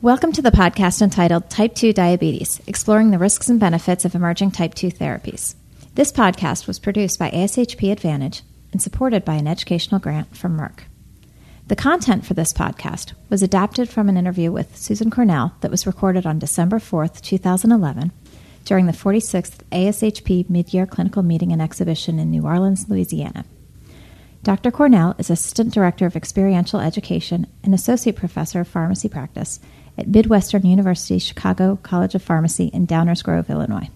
Welcome to the podcast entitled Type 2 Diabetes Exploring the Risks and Benefits of Emerging Type 2 Therapies. This podcast was produced by ASHP Advantage and supported by an educational grant from Merck. The content for this podcast was adapted from an interview with Susan Cornell that was recorded on December 4th, 2011, during the 46th ASHP Midyear Clinical Meeting and Exhibition in New Orleans, Louisiana. Dr. Cornell is Assistant Director of Experiential Education and Associate Professor of Pharmacy Practice at Midwestern University Chicago College of Pharmacy in Downers Grove, Illinois.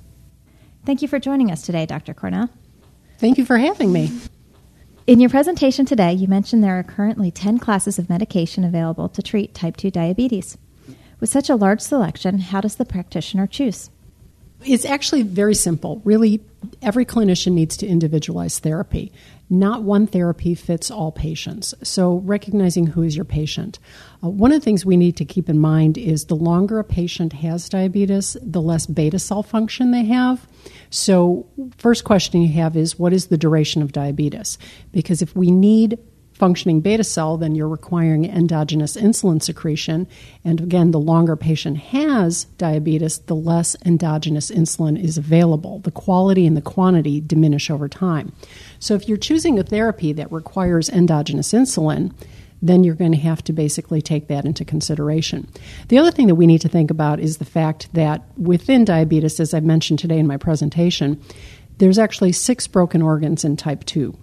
Thank you for joining us today, Dr. Cornell. Thank you for having me. In your presentation today, you mentioned there are currently 10 classes of medication available to treat type 2 diabetes. With such a large selection, how does the practitioner choose? It's actually very simple. Really, every clinician needs to individualize therapy. Not one therapy fits all patients. So, recognizing who is your patient. Uh, one of the things we need to keep in mind is the longer a patient has diabetes, the less beta cell function they have. So, first question you have is what is the duration of diabetes? Because if we need functioning beta cell, then you're requiring endogenous insulin secretion. And again, the longer patient has diabetes, the less endogenous insulin is available. The quality and the quantity diminish over time. So if you're choosing a therapy that requires endogenous insulin, then you're going to have to basically take that into consideration. The other thing that we need to think about is the fact that within diabetes, as I mentioned today in my presentation, there's actually six broken organs in type 2.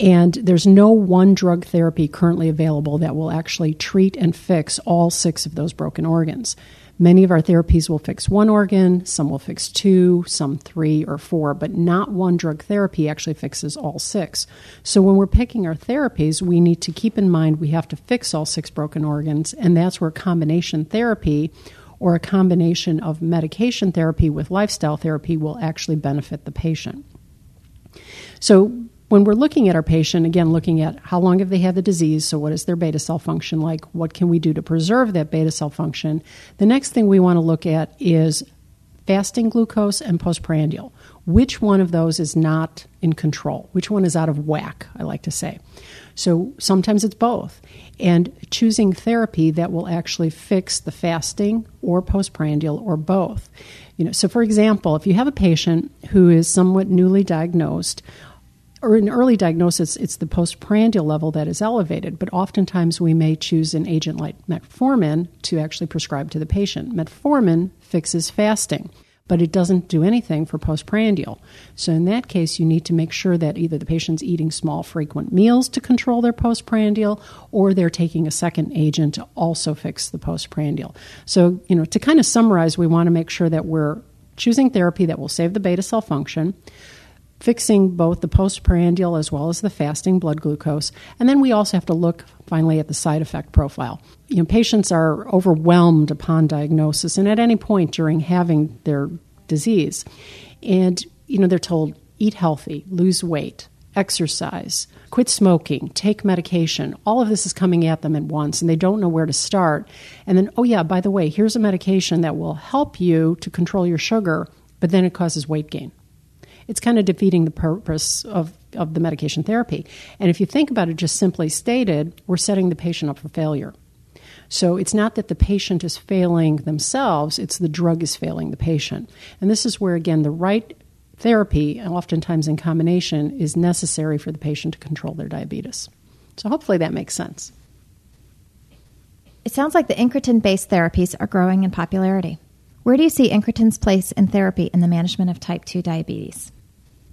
And there's no one drug therapy currently available that will actually treat and fix all six of those broken organs. Many of our therapies will fix one organ, some will fix two, some three or four, but not one drug therapy actually fixes all six. So when we're picking our therapies, we need to keep in mind we have to fix all six broken organs, and that's where combination therapy or a combination of medication therapy with lifestyle therapy will actually benefit the patient. So, when we're looking at our patient, again, looking at how long have they had the disease, so what is their beta cell function like, what can we do to preserve that beta cell function, the next thing we want to look at is fasting glucose and postprandial. Which one of those is not in control? Which one is out of whack, I like to say. So sometimes it's both. And choosing therapy that will actually fix the fasting or postprandial or both. You know, so for example, if you have a patient who is somewhat newly diagnosed, or in early diagnosis, it's the postprandial level that is elevated, but oftentimes we may choose an agent like metformin to actually prescribe to the patient. Metformin fixes fasting, but it doesn't do anything for postprandial. So in that case, you need to make sure that either the patient's eating small, frequent meals to control their postprandial, or they're taking a second agent to also fix the postprandial. So, you know, to kind of summarize, we want to make sure that we're choosing therapy that will save the beta cell function fixing both the postprandial as well as the fasting blood glucose. And then we also have to look finally at the side effect profile. You know, patients are overwhelmed upon diagnosis and at any point during having their disease. And, you know, they're told eat healthy, lose weight, exercise, quit smoking, take medication. All of this is coming at them at once and they don't know where to start. And then, oh, yeah, by the way, here's a medication that will help you to control your sugar, but then it causes weight gain it's kind of defeating the purpose of, of the medication therapy. And if you think about it just simply stated, we're setting the patient up for failure. So it's not that the patient is failing themselves, it's the drug is failing the patient. And this is where, again, the right therapy, oftentimes in combination, is necessary for the patient to control their diabetes. So hopefully that makes sense. It sounds like the incretin based therapies are growing in popularity. Where do you see incretin's place in therapy in the management of type 2 diabetes?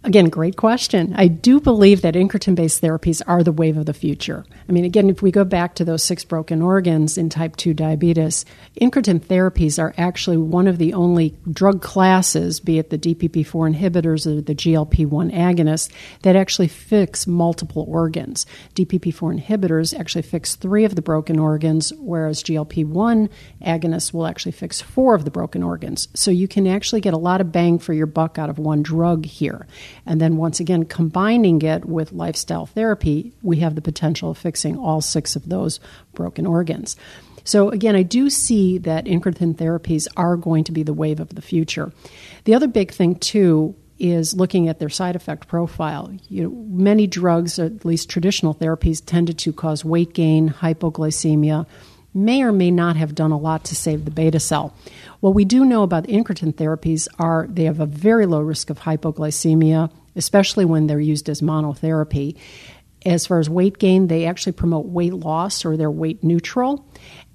Again, great question. I do believe that incretin based therapies are the wave of the future. I mean, again, if we go back to those six broken organs in type 2 diabetes, incretin therapies are actually one of the only drug classes, be it the DPP4 inhibitors or the GLP 1 agonists, that actually fix multiple organs. DPP4 inhibitors actually fix three of the broken organs, whereas GLP 1 agonists will actually fix four of the broken organs. So you can actually get a lot of bang for your buck out of one drug here. And then once again, combining it with lifestyle therapy, we have the potential of fixing all six of those broken organs. So, again, I do see that incretin therapies are going to be the wave of the future. The other big thing, too, is looking at their side effect profile. You know, many drugs, at least traditional therapies, tended to cause weight gain, hypoglycemia, may or may not have done a lot to save the beta cell. What we do know about incretin therapies are they have a very low risk of hypoglycemia, especially when they're used as monotherapy. As far as weight gain, they actually promote weight loss or they're weight neutral.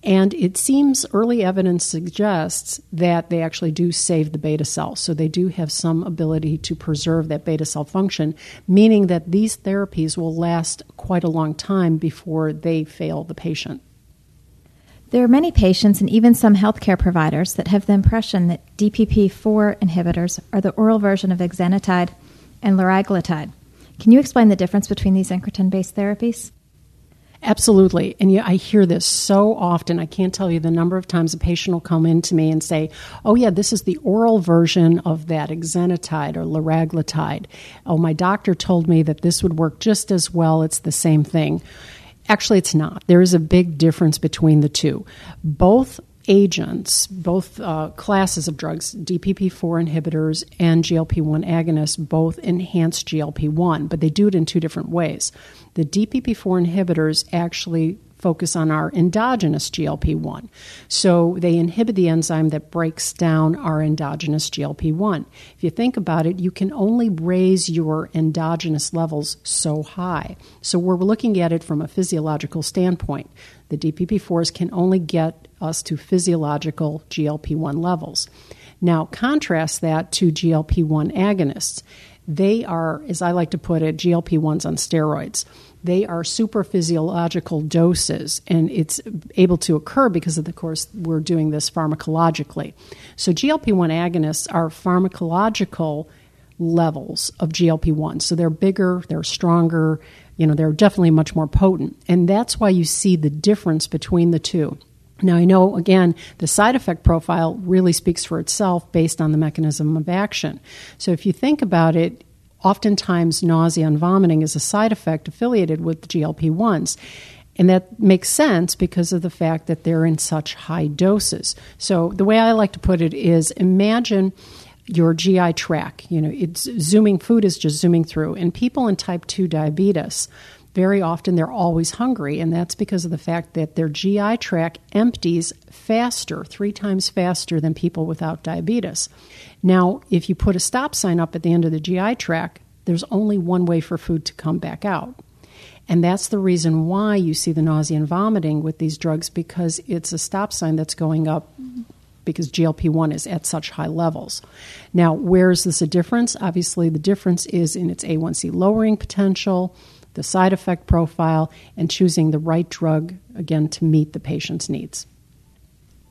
And it seems early evidence suggests that they actually do save the beta cell. So they do have some ability to preserve that beta cell function, meaning that these therapies will last quite a long time before they fail the patient. There are many patients and even some healthcare providers that have the impression that DPP4 inhibitors are the oral version of exenatide and liraglutide. Can you explain the difference between these incretin based therapies? Absolutely. And I hear this so often. I can't tell you the number of times a patient will come in to me and say, Oh, yeah, this is the oral version of that exenatide or liraglutide. Oh, my doctor told me that this would work just as well. It's the same thing. Actually, it's not. There is a big difference between the two. Both agents, both uh, classes of drugs, DPP4 inhibitors and GLP 1 agonists, both enhance GLP 1, but they do it in two different ways. The DPP4 inhibitors actually focus on our endogenous GLP 1. So they inhibit the enzyme that breaks down our endogenous GLP 1. If you think about it, you can only raise your endogenous levels so high. So we're looking at it from a physiological standpoint. The DPP4s can only get us to physiological GLP 1 levels. Now, contrast that to GLP 1 agonists. They are, as I like to put it, GLP 1s on steroids they are super physiological doses, and it's able to occur because of the course we're doing this pharmacologically. So GLP one agonists are pharmacological levels of GLP one. So they're bigger, they're stronger, you know, they're definitely much more potent, and that's why you see the difference between the two. Now, I know, again, the side effect profile really speaks for itself based on the mechanism of action. So, if you think about it, oftentimes nausea and vomiting is a side effect affiliated with GLP 1s. And that makes sense because of the fact that they're in such high doses. So, the way I like to put it is imagine your GI tract. You know, it's zooming, food is just zooming through. And people in type 2 diabetes, very often they're always hungry, and that's because of the fact that their GI tract empties faster, three times faster than people without diabetes. Now, if you put a stop sign up at the end of the GI tract, there's only one way for food to come back out. And that's the reason why you see the nausea and vomiting with these drugs because it's a stop sign that's going up because GLP 1 is at such high levels. Now, where is this a difference? Obviously, the difference is in its A1C lowering potential, the side effect profile, and choosing the right drug, again, to meet the patient's needs.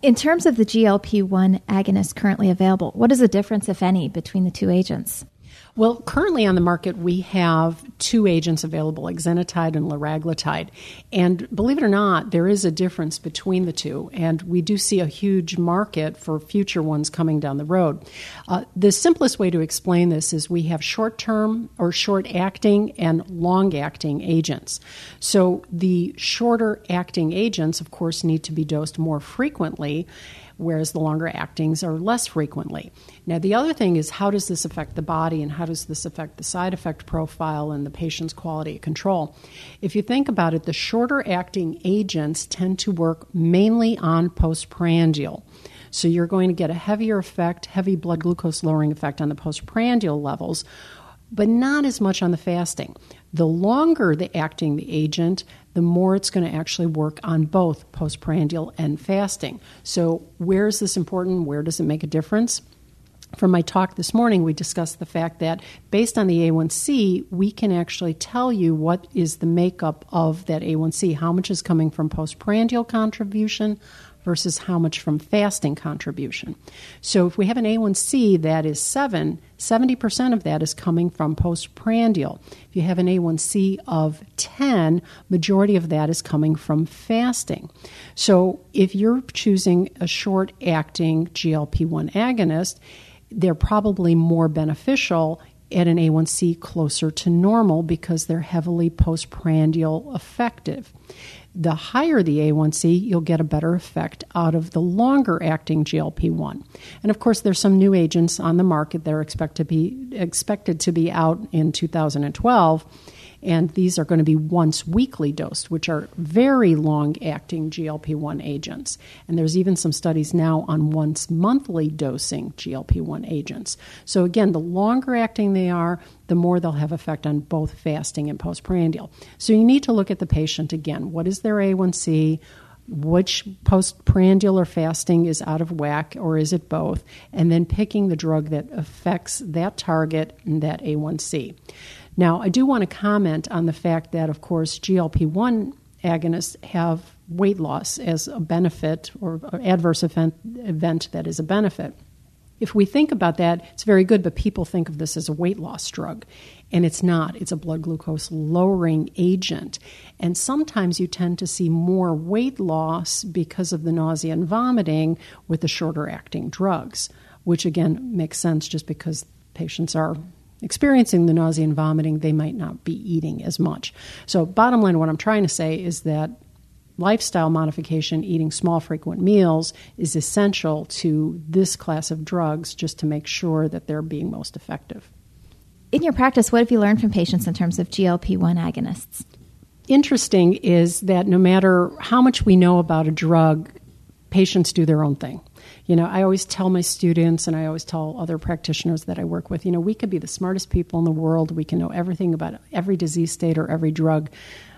In terms of the GLP 1 agonists currently available, what is the difference, if any, between the two agents? Well, currently on the market, we have two agents available, exenatide and liraglutide. And believe it or not, there is a difference between the two, and we do see a huge market for future ones coming down the road. Uh, the simplest way to explain this is we have short term or short acting and long acting agents. So the shorter acting agents, of course, need to be dosed more frequently whereas the longer actings are less frequently. Now, the other thing is how does this affect the body and how does this affect the side effect profile and the patient's quality of control? If you think about it, the shorter acting agents tend to work mainly on postprandial. So you're going to get a heavier effect, heavy blood glucose lowering effect on the postprandial levels, but not as much on the fasting. The longer the acting the agent, the more it's going to actually work on both postprandial and fasting. So, where is this important? Where does it make a difference? From my talk this morning, we discussed the fact that based on the A1C, we can actually tell you what is the makeup of that A1C, how much is coming from postprandial contribution, versus how much from fasting contribution. So if we have an A1C that is 7, 70% of that is coming from postprandial. If you have an A1C of 10, majority of that is coming from fasting. So if you're choosing a short acting GLP-1 agonist, they're probably more beneficial at an A1C closer to normal because they're heavily postprandial effective the higher the A1C, you'll get a better effect out of the longer acting GLP 1. And of course, there's some new agents on the market that are expect to be, expected to be out in 2012. And these are going to be once weekly dosed, which are very long acting GLP 1 agents. And there's even some studies now on once monthly dosing GLP 1 agents. So, again, the longer acting they are, the more they'll have effect on both fasting and postprandial. So, you need to look at the patient again. What is their A1C? which postprandial or fasting is out of whack or is it both, and then picking the drug that affects that target and that A1C. Now, I do want to comment on the fact that, of course, GLP 1 agonists have weight loss as a benefit or, or adverse event, event that is a benefit. If we think about that, it's very good, but people think of this as a weight loss drug and it's not. It's a blood glucose lowering agent. And sometimes you tend to see more weight loss because of the nausea and vomiting with the shorter acting drugs, which again makes sense just because patients are experiencing the nausea and vomiting, they might not be eating as much. So, bottom line, what I'm trying to say is that lifestyle modification, eating small, frequent meals, is essential to this class of drugs just to make sure that they're being most effective in your practice, what have you learned from patients in terms of GLP 1 agonists? Interesting is that no matter how much we know about a drug, patients do their own thing. You know, I always tell my students and I always tell other practitioners that I work with, you know, we could be the smartest people in the world. We can know everything about every disease state or every drug,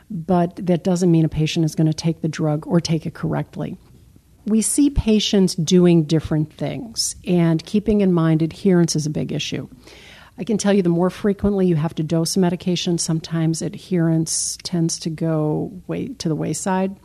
but that doesn't mean a patient is going to take the drug or take it correctly. We see patients doing different things, and keeping in mind adherence is a big issue. I can tell you the more frequently you have to dose a medication, sometimes adherence tends to go way to the wayside.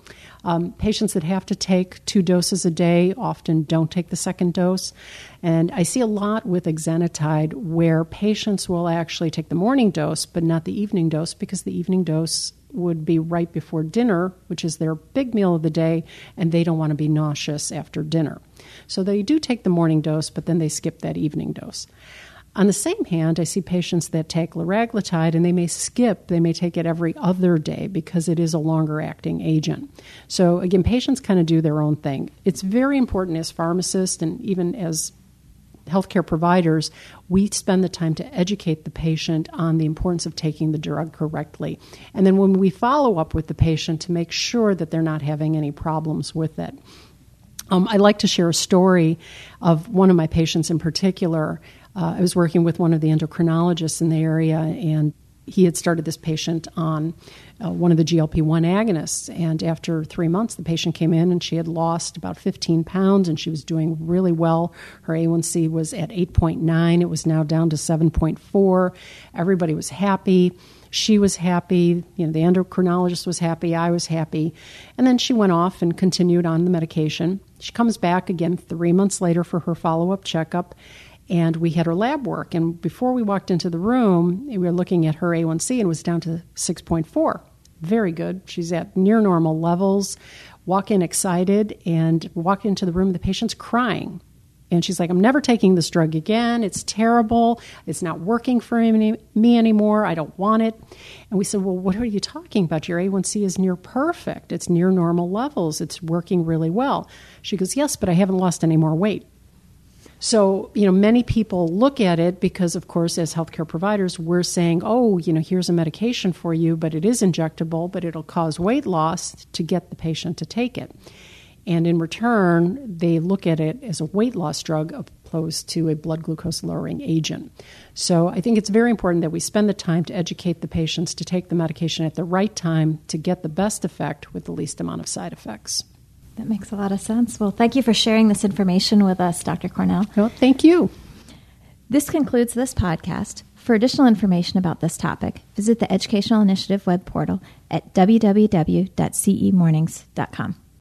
Um, patients that have to take two doses a day often don't take the second dose. And I see a lot with exenatide where patients will actually take the morning dose but not the evening dose because the evening dose would be right before dinner, which is their big meal of the day, and they don't want to be nauseous after dinner. So they do take the morning dose, but then they skip that evening dose. On the same hand, I see patients that take liraglutide and they may skip, they may take it every other day because it is a longer acting agent. So, again, patients kind of do their own thing. It's very important as pharmacists and even as healthcare providers, we spend the time to educate the patient on the importance of taking the drug correctly. And then when we follow up with the patient to make sure that they're not having any problems with it. Um, I like to share a story of one of my patients in particular uh, I was working with one of the endocrinologists in the area, and he had started this patient on uh, one of the GLP 1 agonists. And after three months, the patient came in and she had lost about 15 pounds and she was doing really well. Her A1C was at 8.9, it was now down to 7.4. Everybody was happy. She was happy. You know, the endocrinologist was happy. I was happy. And then she went off and continued on the medication. She comes back again three months later for her follow up checkup and we had her lab work. And before we walked into the room, we were looking at her A1C and it was down to 6.4. Very good. She's at near normal levels. Walk in excited and walk into the room, the patient's crying. And she's like, I'm never taking this drug again. It's terrible. It's not working for me anymore. I don't want it. And we said, Well, what are you talking about? Your A1C is near perfect. It's near normal levels. It's working really well. She goes, Yes, but I haven't lost any more weight. So, you know, many people look at it because, of course, as healthcare providers, we're saying, oh, you know, here's a medication for you, but it is injectable, but it'll cause weight loss to get the patient to take it. And in return, they look at it as a weight loss drug opposed to a blood glucose lowering agent. So I think it's very important that we spend the time to educate the patients to take the medication at the right time to get the best effect with the least amount of side effects. That makes a lot of sense. Well, thank you for sharing this information with us, Dr. Cornell. Well, thank you. This concludes this podcast. For additional information about this topic, visit the Educational Initiative web portal at www.cemornings.com.